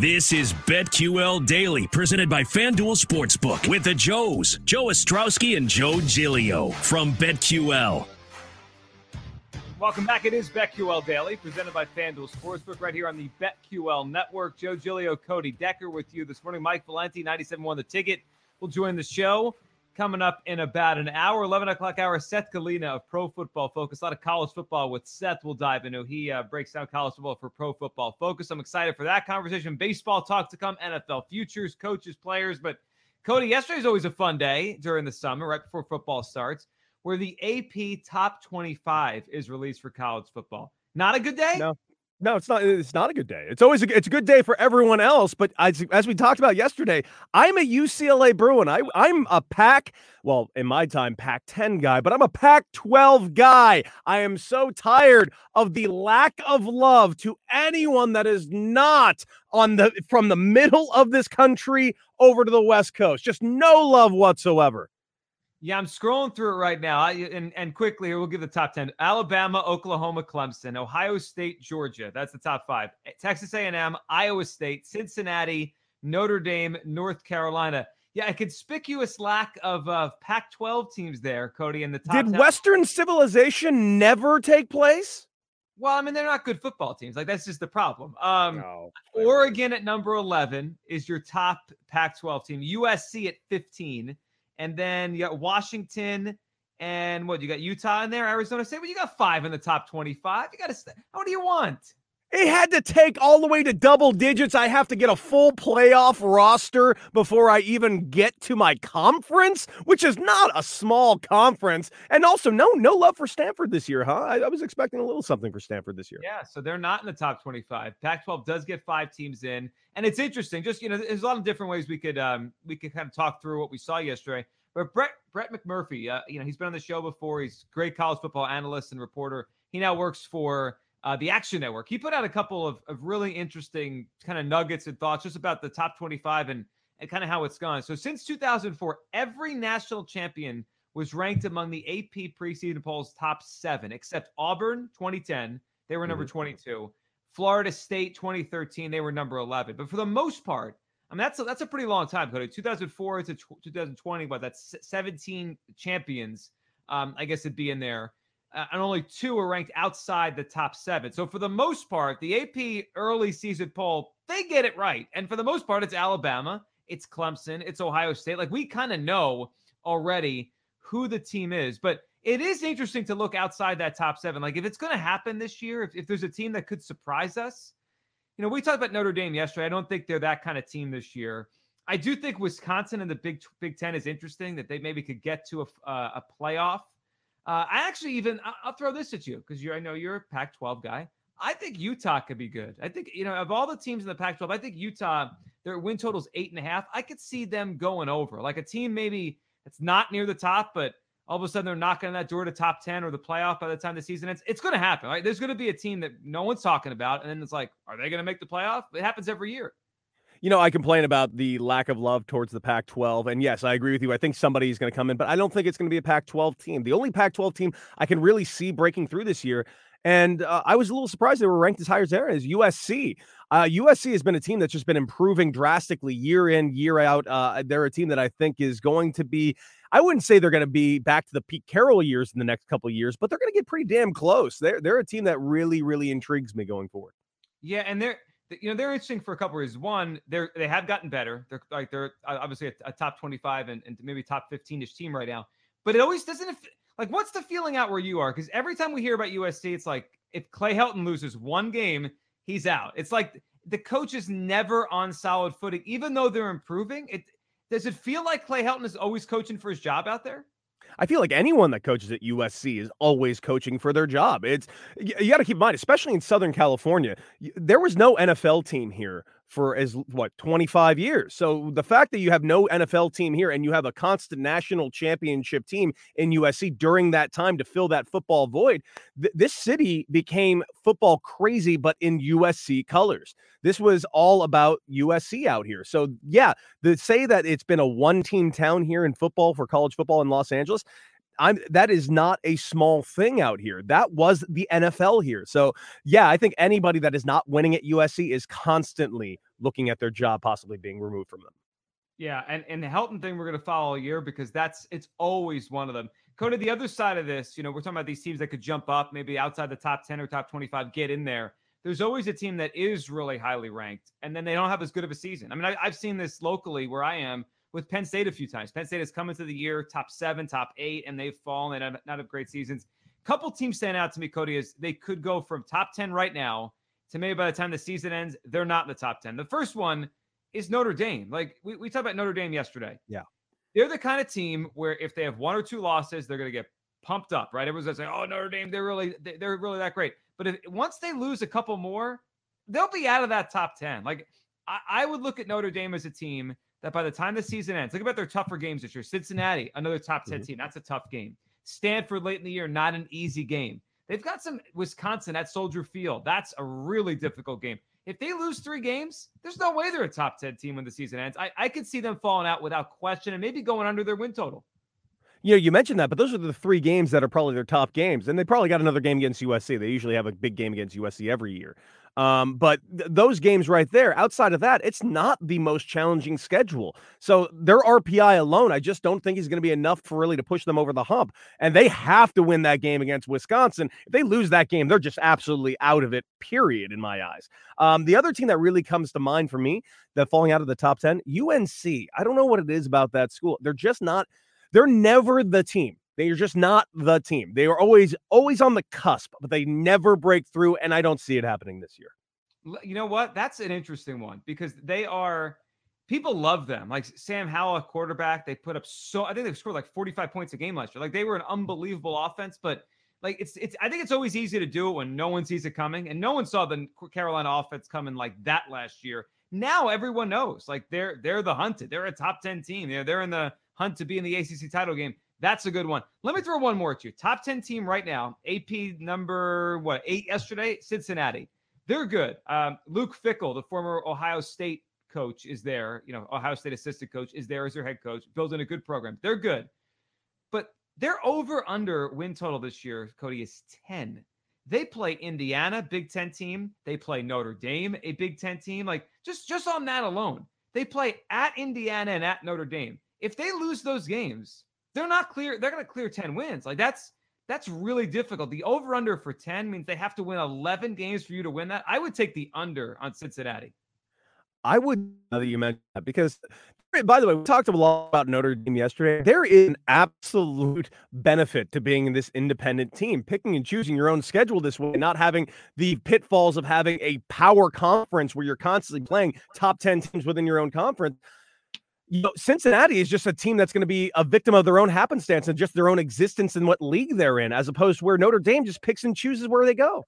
This is BetQL Daily, presented by FanDuel Sportsbook with the Joes, Joe Ostrowski and Joe Giglio from BetQL. Welcome back. It is BetQL Daily, presented by FanDuel Sportsbook, right here on the BetQL Network. Joe Giglio, Cody Decker with you this morning. Mike Valenti, 97.1 The Ticket, will join the show coming up in about an hour, 11 o'clock hour. Seth Galina of Pro Football Focus. A lot of college football with Seth. We'll dive into. He uh, breaks down college football for Pro Football Focus. I'm excited for that conversation. Baseball talk to come, NFL futures, coaches, players. But Cody, yesterday is always a fun day during the summer, right before football starts, where the AP Top 25 is released for college football. Not a good day? No, no, it's not. It's not a good day. It's always a, it's a good day for everyone else. But as, as we talked about yesterday, I'm a UCLA Bruin. I I'm a Pac. Well, in my time, Pac 10 guy, but I'm a Pac 12 guy. I am so tired of the lack of love to anyone that is not on the from the middle of this country over to the West Coast. Just no love whatsoever. Yeah, I'm scrolling through it right now. I, and, and quickly, here we'll give the top 10. Alabama, Oklahoma, Clemson, Ohio State, Georgia. That's the top five. Texas A&M, Iowa State, Cincinnati, Notre Dame, North Carolina. Yeah, a conspicuous lack of uh, Pac-12 teams there, Cody, in the top Did 10. Western civilization never take place? Well, I mean, they're not good football teams. Like, that's just the problem. Um, No. Oregon at number 11 is your top Pac 12 team. USC at 15. And then you got Washington and what? You got Utah in there, Arizona State. Well, you got five in the top 25. You got to, st- what do you want? It had to take all the way to double digits. I have to get a full playoff roster before I even get to my conference, which is not a small conference. And also, no, no love for Stanford this year, huh? I, I was expecting a little something for Stanford this year. Yeah, so they're not in the top 25. Pac-12 does get five teams in, and it's interesting. Just you know, there's a lot of different ways we could um we could kind of talk through what we saw yesterday. But Brett Brett McMurphy, uh, you know, he's been on the show before. He's great college football analyst and reporter. He now works for uh, the Action Network. He put out a couple of, of really interesting kind of nuggets and thoughts just about the top 25 and and kind of how it's gone. So since 2004, every national champion was ranked among the AP preseason polls top seven, except Auburn 2010. They were number 22. Florida State 2013. They were number 11. But for the most part, I mean, that's a, that's a pretty long time, Cody. 2004 to tw 2020, but that's 17 champions. Um, I guess it'd be in there. Uh, and only two are ranked outside the top seven. So for the most part, the AP early season poll, they get it right. And for the most part, it's Alabama, it's Clemson, it's Ohio State. Like we kind of know already who the team is. But it is interesting to look outside that top seven. Like if it's going to happen this year, if, if there's a team that could surprise us, you know, we talked about Notre Dame yesterday. I don't think they're that kind of team this year. I do think Wisconsin and the Big Big Ten is interesting that they maybe could get to a, uh, a playoff. Uh, I actually even I'll, throw this at you because you I know you're a Pac-12 guy. I think Utah could be good. I think you know of all the teams in the Pac-12, I think Utah their win total's eight and a half. I could see them going over like a team maybe that's not near the top, but all of a sudden they're knocking on that door to top 10 or the playoff by the time the season ends. It's going to happen, right? There's going to be a team that no one's talking about. And then it's like, are they going to make the playoff? It happens every year. You know, I complain about the lack of love towards the Pac 12. And yes, I agree with you. I think somebody's going to come in, but I don't think it's going to be a Pac 12 team. The only Pac 12 team I can really see breaking through this year. And uh, I was a little surprised they were ranked as high as there is USC. Uh, USC has been a team that's just been improving drastically year in, year out. Uh, they're a team that I think is going to be, I wouldn't say they're going to be back to the Pete Carroll years in the next couple of years, but they're going to get pretty damn close. They're, they're a team that really, really intrigues me going forward. Yeah. And they're, you know they're interesting for a couple reasons. One, they're they have gotten better. They're like they're uh, obviously a, a top 25 and, and maybe top 15ish team right now. But it always doesn't like what's the feeling out where you are? Because every time we hear about USC, it's like if Clay Helton loses one game, he's out. It's like the coach is never on solid footing, even though they're improving. It does it feel like Clay Helton is always coaching for his job out there? I feel like anyone that coaches at USC is always coaching for their job. It's you, got to keep in mind, especially in Southern California, there was no NFL team here for as what 25 years. So the fact that you have no NFL team here and you have a constant national championship team in USC during that time to fill that football void, th- this city became football crazy but in USC colors. This was all about USC out here. So yeah, to say that it's been a one team town here in football for college football in Los Angeles, I'm that is not a small thing out here. That was the NFL here. So yeah, I think anybody that is not winning at USC is constantly looking at their job possibly being removed from them. Yeah, and and the Helton thing we're going to follow a year because that's it's always one of them. Cody, the other side of this, you know, we're talking about these teams that could jump up, maybe outside the top ten or top twenty-five, get in there. There's always a team that is really highly ranked, and then they don't have as good of a season. I mean, I, I've seen this locally where I am with Penn State a few times. Penn State has come into the year top seven, top eight, and they've fallen and not have great seasons. Couple teams stand out to me, Cody, is they could go from top 10 right now to maybe by the time the season ends, they're not in the top 10. The first one is Notre Dame. Like we, we talked about Notre Dame yesterday. Yeah. They're the kind of team where if they have one or two losses, they're going to get pumped up, right? Everyone's going to say, oh, Notre Dame, they're really, they're really that great. But if once they lose a couple more, they'll be out of that top 10. Like I, I would look at Notre Dame as a team that by the time the season ends, look about their tougher games this year. Cincinnati, another top 10 mm-hmm. team. That's a tough game. Stanford late in the year, not an easy game. They've got some Wisconsin at Soldier Field. That's a really difficult game. If they lose three games, there's no way they're a top 10 team when the season ends. I, I could see them falling out without question and maybe going under their win total. You know, you mentioned that, but those are the three games that are probably their top games. And they probably got another game against USC. They usually have a big game against USC every year. Um, but th- those games right there, outside of that, it's not the most challenging schedule. So their RPI alone, I just don't think is going to be enough for really to push them over the hump. And they have to win that game against Wisconsin. If they lose that game, they're just absolutely out of it, period, in my eyes. Um, the other team that really comes to mind for me that falling out of the top 10, UNC. I don't know what it is about that school. They're just not, they're never the team they're just not the team. They are always always on the cusp, but they never break through, and I don't see it happening this year. You know what? That's an interesting one because they are people love them. Like Sam Howell, quarterback, they put up so I think they've scored like 45 points a game last year. Like they were an mm-hmm. unbelievable offense, but like it's it's I think it's always easy to do it when no one sees it coming, and no one saw the Carolina offense coming like that last year. Now everyone knows, like they're they're the hunted. They're a top 10 team. They're they're in the hunt to be in the ACC title game. That's a good one. Let me throw one more at you. Top 10 team right now, AP number what, eight yesterday? Cincinnati. They're good. Um, Luke Fickell, the former Ohio State coach, is there. You know, Ohio State assistant coach is there as their head coach, building a good program. They're good. But their over under win total this year, Cody, is 10. They play Indiana, Big Ten team. They play Notre Dame, a Big Ten team. Like just just on that alone, they play at Indiana and at Notre Dame. If they lose those games, they're not clear. They're going to clear 10 wins. Like that's that's really difficult. The over under for 10 means they have to win 11 games for you to win that. I would take the under on Cincinnati. I would now that you mentioned that because by the way, we talked a lot about Notre Dame yesterday. There is an absolute benefit to being in this independent team, picking and choosing your own schedule this way, not having the pitfalls of having a power conference where you're constantly playing top 10 teams within your own conference you know, Cincinnati is just a team that's going to be a victim of their own happenstance and just their own existence and what league they're in, as opposed to where Notre Dame just picks and chooses where they go.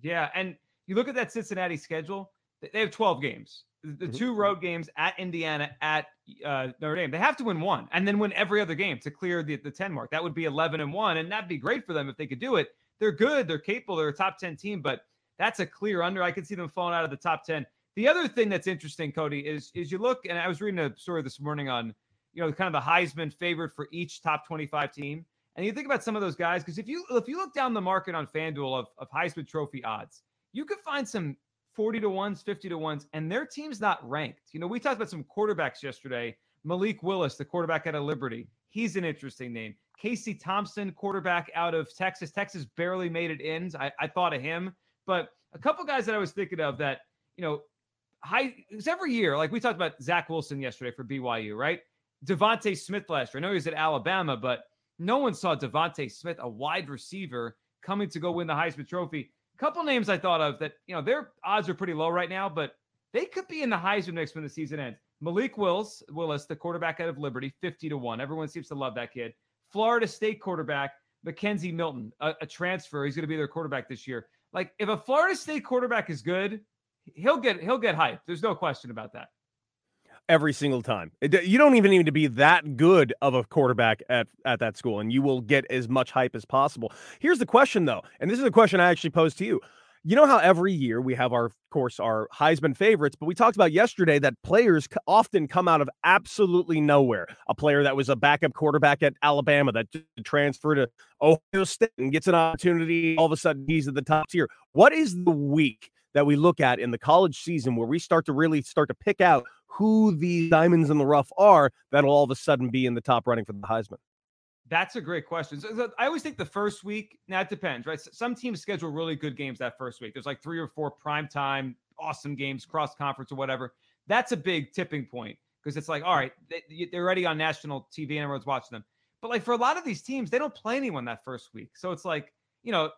Yeah, and you look at that Cincinnati schedule; they have 12 games. The mm-hmm. two road games at Indiana, at uh, Notre Dame, they have to win one, and then win every other game to clear the, the 10 mark. That would be 11 and one, and that'd be great for them if they could do it. They're good, they're capable, they're a top 10 team, but that's a clear under. I could see them falling out of the top 10. The other thing that's interesting, Cody, is is you look, and I was reading a story this morning on, you know, kind of the Heisman favorite for each top 25 team. And you think about some of those guys, because if you if you look down the market on FanDuel of, of Heisman Trophy odds, you could find some 40 to ones, 50 to ones, and their team's not ranked. You know, we talked about some quarterbacks yesterday. Malik Willis, the quarterback out of Liberty, he's an interesting name. Casey Thompson, quarterback out of Texas. Texas barely made it in. I, I thought of him, but a couple guys that I was thinking of that you know, high every year. Like we talked about Zach Wilson yesterday for BYU, right? DeVonta Smith last year. I know he was at Alabama, but no one saw DeVonta Smith, a wide receiver, coming to go win the Heisman Trophy. A couple names I thought of that, you know, their odds are pretty low right now, but they could be in the Heisman mix when the season ends. Malik Willis, Willis, the quarterback out of Liberty, 50 to 1. Everyone seems to love that kid. Florida State quarterback, McKenzie Milton, a, a transfer. He's going to be their quarterback this year. Like if a Florida State quarterback is good, he'll get he'll get hyped. There's no question about that. Every single time, you don't even need to be that good of a quarterback at at that school, and you will get as much hype as possible. Here's the question, though, and this is a question I actually posed to you. You know how every year we have our, of course, our Heisman favorites, but we talked about yesterday that players often come out of absolutely nowhere. A player that was a backup quarterback at Alabama that transferred to Ohio State and gets an opportunity, all of a sudden he's at the top tier. What is the week that we look at in the college season where we start to really start to pick out who the diamonds in the rough are that'll all of a sudden be in the top running for the Heisman? That's a great question. So, so I always think the first week, now it depends, right? Some teams schedule really good games that first week. There's like three or four prime time, awesome games, cross conference or whatever. That's a big tipping point because it's like, all right, they, they're already on national TV and everyone's watching them. But like for a lot of these teams, they don't play anyone that first week. So it's like, you know,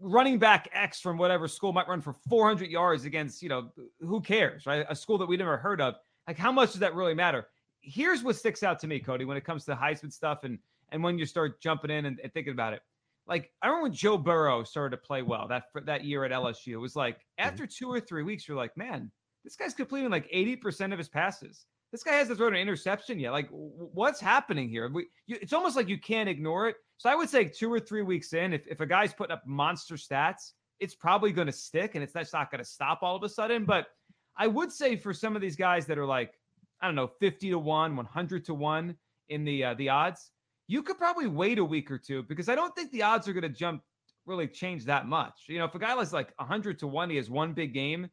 running back X from whatever school might run for 400 yards against, you know, who cares, right? A school that we never heard of. Like, how much does that really matter? here's what sticks out to me, Cody, when it comes to Heisman stuff and and when you start jumping in and, and thinking about it. Like I remember when Joe Burrow started to play well that that year at LSU. It was like mm-hmm. after two or three weeks, you're like, man, this guy's completing like 80% of his passes. This guy hasn't thrown an interception yet. Like, what's happening here? We, you, it's almost like you can't ignore it. So I would say two or three weeks in, if, if a guy's putting up monster stats, it's probably going to stick and it's not going to stop all of a sudden. But I would say for some of these guys that are like I don't know, 50 to 1, 100 to 1 in the uh, the odds, you could probably wait a week or two because I don't think the odds are going to jump really change that much. You know, if a guy is like 100 to 1, he has one big game,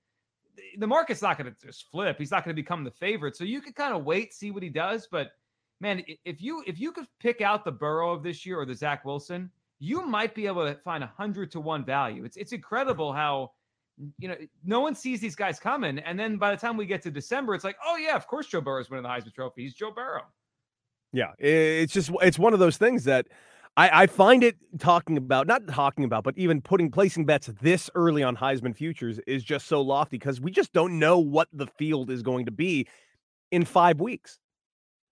the market's not going to just flip. He's not going to become the favorite. So you could kind of wait, see what he does, but man, if you if you could pick out the Burrow of this year or the Zach Wilson, you might be able to find a 100 to 1 value. It's it's incredible how you know, no one sees these guys coming. And then by the time we get to December, it's like, oh yeah, of course Joe Burrow Burrow's winning the Heisman Trophy. He's Joe Burrow. Yeah, it's just it's one of those things that I, I find it talking about, not talking about, but even putting placing bets this early on Heisman futures is just so lofty because we just don't know what the field is going to be in five weeks.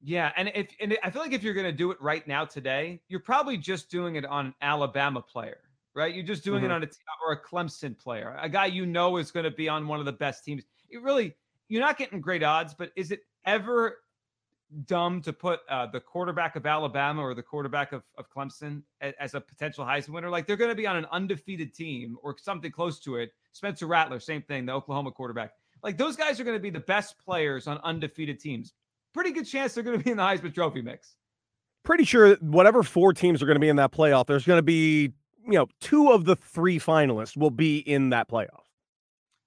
Yeah, and if and I feel like if you're going to do it right now today, you're probably just doing it on Alabama player right? You're just doing mm-hmm. it on a or a Clemson player, a guy you know is going to be on one of the best teams. It really, you're not getting great odds, but is it ever dumb to put uh, the quarterback of Alabama or the quarterback of, of Clemson as, as a potential Heisman winner? Like they're going to be on an undefeated team or something close to it. Spencer Rattler, same thing, the Oklahoma quarterback. Like those guys are going to be the best players on undefeated teams. Pretty good chance they're going to be in the Heisman Trophy mix. Pretty sure whatever four teams are going to be in that playoff, there's going to be you know, two of the three finalists will be in that playoff.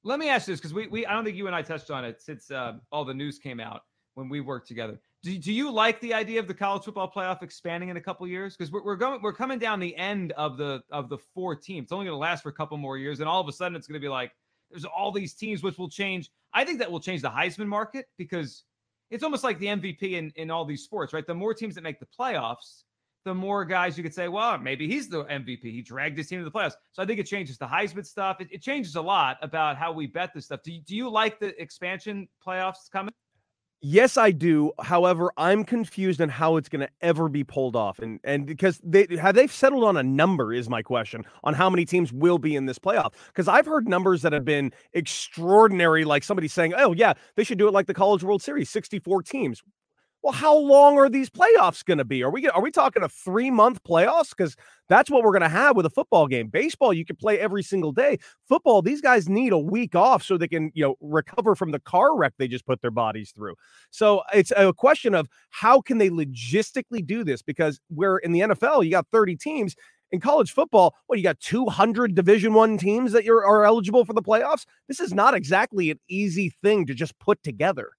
Let me ask this because we, we I don't think you and I touched on it since uh, all the news came out when we worked together. Do, do you like the idea of the college football playoff expanding in a couple years? Because we're, we're going we're coming down the end of the of the four teams. It's only going to last for a couple more years, and all of a sudden it's going to be like there's all these teams which will change. I think that will change the Heisman market because it's almost like the MVP in in all these sports, right? The more teams that make the playoffs, the more guys you could say, well, maybe he's the MVP. He dragged his team to the playoffs. So I think it changes the Heisman stuff. It, it changes a lot about how we bet this stuff. Do do you like the expansion playoffs coming? Yes, I do. However, I'm confused on how it's going to ever be pulled off, and and because they have they settled on a number is my question on how many teams will be in this playoff. Because I've heard numbers that have been extraordinary, like somebody saying, "Oh yeah, they should do it like the College World Series, 64 teams." Well, how long are these playoffs going to be? Are we are we talking a three month playoffs? Because that's what we're going to have with a football game. Baseball, you can play every single day. Football, these guys need a week off so they can you know recover from the car wreck they just put their bodies through. So it's a question of how can they logistically do this? Because we're in the NFL, you got 30 teams. In college football, what you got 200 Division One teams that you're, are eligible for the playoffs. This is not exactly an easy thing to just put together.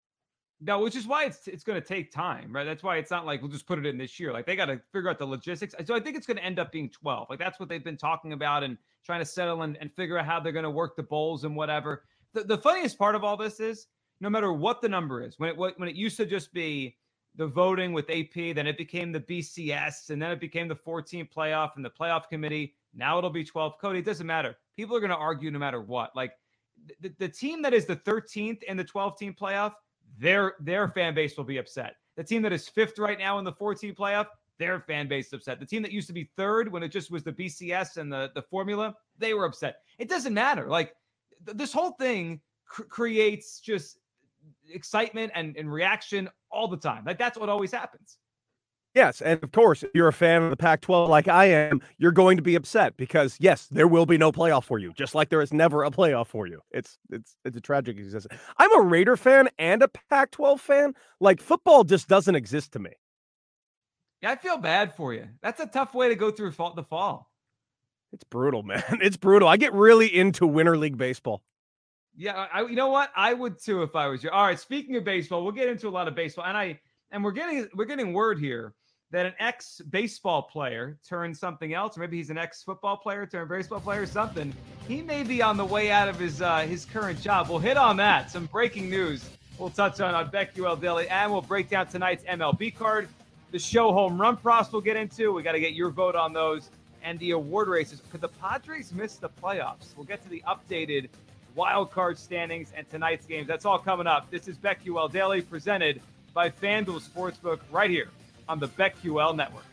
No, which is why it's it's going to take time, right? That's why it's not like we'll just put it in this year. Like they got to figure out the logistics. So I think it's going to end up being 12. Like that's what they've been talking about and trying to settle and, and figure out how they're going to work the bowls and whatever. the, the funniest part of all this is no matter what the number is, when it when it used to just be the voting with AP, then it became the BCS, and then it became the 14 playoff and the playoff committee. Now it'll be 12. Cody, it doesn't matter. People are going to argue no matter what. Like the, the team that is the 13th in the 12 team playoff, their their fan base will be upset. The team that is fifth right now in the 14 playoff, their fan base upset. The team that used to be third when it just was the BCS and the, the formula, they were upset. It doesn't matter. Like th- this whole thing cr- creates just excitement and, and reaction all the time. Like that's what always happens. Yes, and of course, if you're a fan of the Pac-12 like I am, you're going to be upset because yes, there will be no playoff for you, just like there is never a playoff for you. It's it's it's a tragic existence. I'm a Raider fan and a Pac-12 fan. Like football just doesn't exist to me. Yeah, I feel bad for you. That's a tough way to go through the fall. It's brutal, man. It's brutal. I get really into winter league baseball. Yeah, I, you know what? I would too if I was you. All right. Speaking of baseball, we'll get into a lot of baseball, and I and we're getting we're getting word here that an ex baseball player turned something else, or maybe he's an ex football player turned baseball player, or something. He may be on the way out of his uh, his current job. We'll hit on that. Some breaking news. We'll touch on on BetQL Daily, and we'll break down tonight's MLB card. The show home run props we'll get into. We got to get your vote on those and the award races. Could the Padres miss the playoffs? We'll get to the updated wild card standings and tonight's games. That's all coming up. This is BetQL Daily presented by FanDuel Sportsbook right here on the BetQL network.